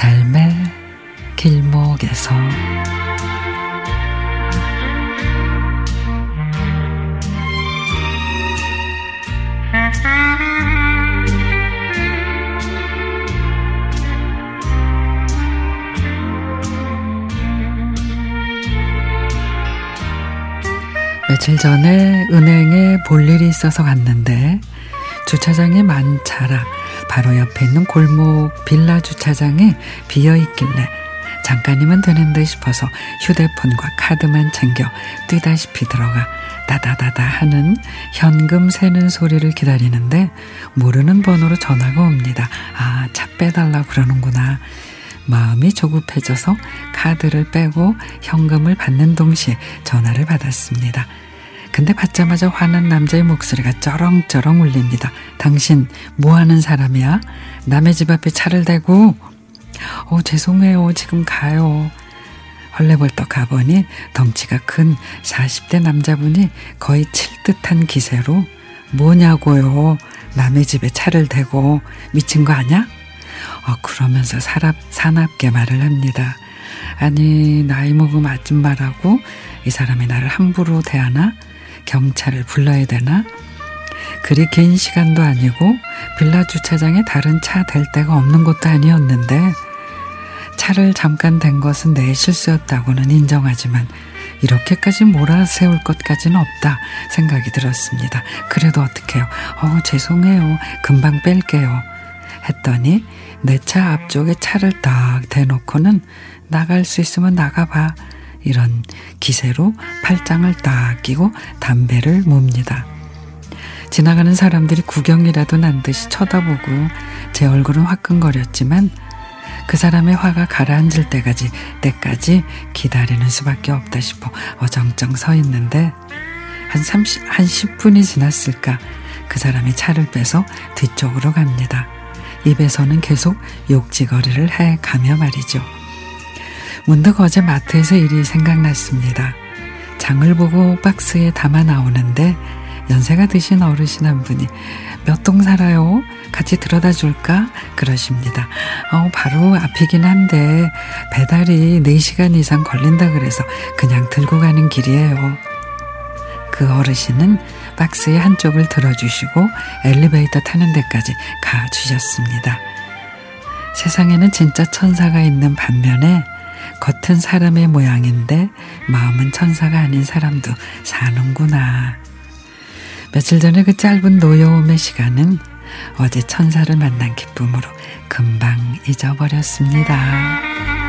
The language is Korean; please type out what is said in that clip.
삶의 길목에서. 며칠 전에 은행에 볼 일이 있어서 갔는데 주차장이 많자라 바로 옆에 있는 골목 빌라 주차장이 비어 있길래 잠깐이면 되는데 싶어서 휴대폰과 카드만 챙겨 뛰다시피 들어가 다다다다 하는 현금 세는 소리를 기다리는데 모르는 번호로 전화가 옵니다. 아, 차 빼달라 그러는구나. 마음이 조급해져서 카드를 빼고 현금을 받는 동시에 전화를 받았습니다. 근데 받자마자 화난 남자의 목소리가 쩌렁쩌렁 울립니다. 당신 뭐 하는 사람이야? 남의 집 앞에 차를 대고 어 죄송해요. 지금 가요. 헐레벌떡 가보니 덩치가 큰 40대 남자분이 거의 칠 듯한 기세로 뭐냐고요. 남의 집에 차를 대고 미친 거 아냐? 어, 그러면서 사납, 사납게 말을 합니다. 아니, 나이 먹은 아줌마라고 이 사람이 나를 함부로 대하나? 경찰을 불러야 되나? 그리 긴 시간도 아니고 빌라 주차장에 다른 차 댈 데가 없는 것도 아니었는데 차를 잠깐 댄 것은 내 실수였다고는 인정하지만 이렇게까지 몰아세울 것까지는 없다 생각이 들었습니다. 그래도 어떡해요. 어, 죄송해요. 금방 뺄게요. 했더니 내 차 앞쪽에 차를 딱 대놓고는 나갈 수 있으면 나가봐. 이런 기세로 팔짱을 딱 끼고 담배를 뭅니다. 지나가는 사람들이 구경이라도 난 듯이 쳐다보고 제 얼굴은 화끈거렸지만 그 사람의 화가 가라앉을 때까지 때까지 기다리는 수밖에 없다 싶어 어정쩡 서 있는데 한 30, 한 10분이 지났을까 그 사람이 차를 빼서 뒤쪽으로 갑니다. 입에서는 계속 욕지거리를 해 가며 말이죠. 문득 어제 마트에서 일이 생각났습니다. 장을 보고 박스에 담아 나오는데 연세가 드신 어르신 한 분이 몇 동 살아요? 같이 들어다 줄까? 그러십니다. 어, 바로 앞이긴 한데 배달이 4시간 이상 걸린다 그래서 그냥 들고 가는 길이에요. 그 어르신은 박스의 한쪽을 들어주시고 엘리베이터 타는 데까지 가주셨습니다. 세상에는 진짜 천사가 있는 반면에 겉은 사람의 모양인데 마음은 천사가 아닌 사람도 사는구나. 며칠 전에 그 짧은 노여움의 시간은 어제 천사를 만난 기쁨으로 금방 잊어버렸습니다.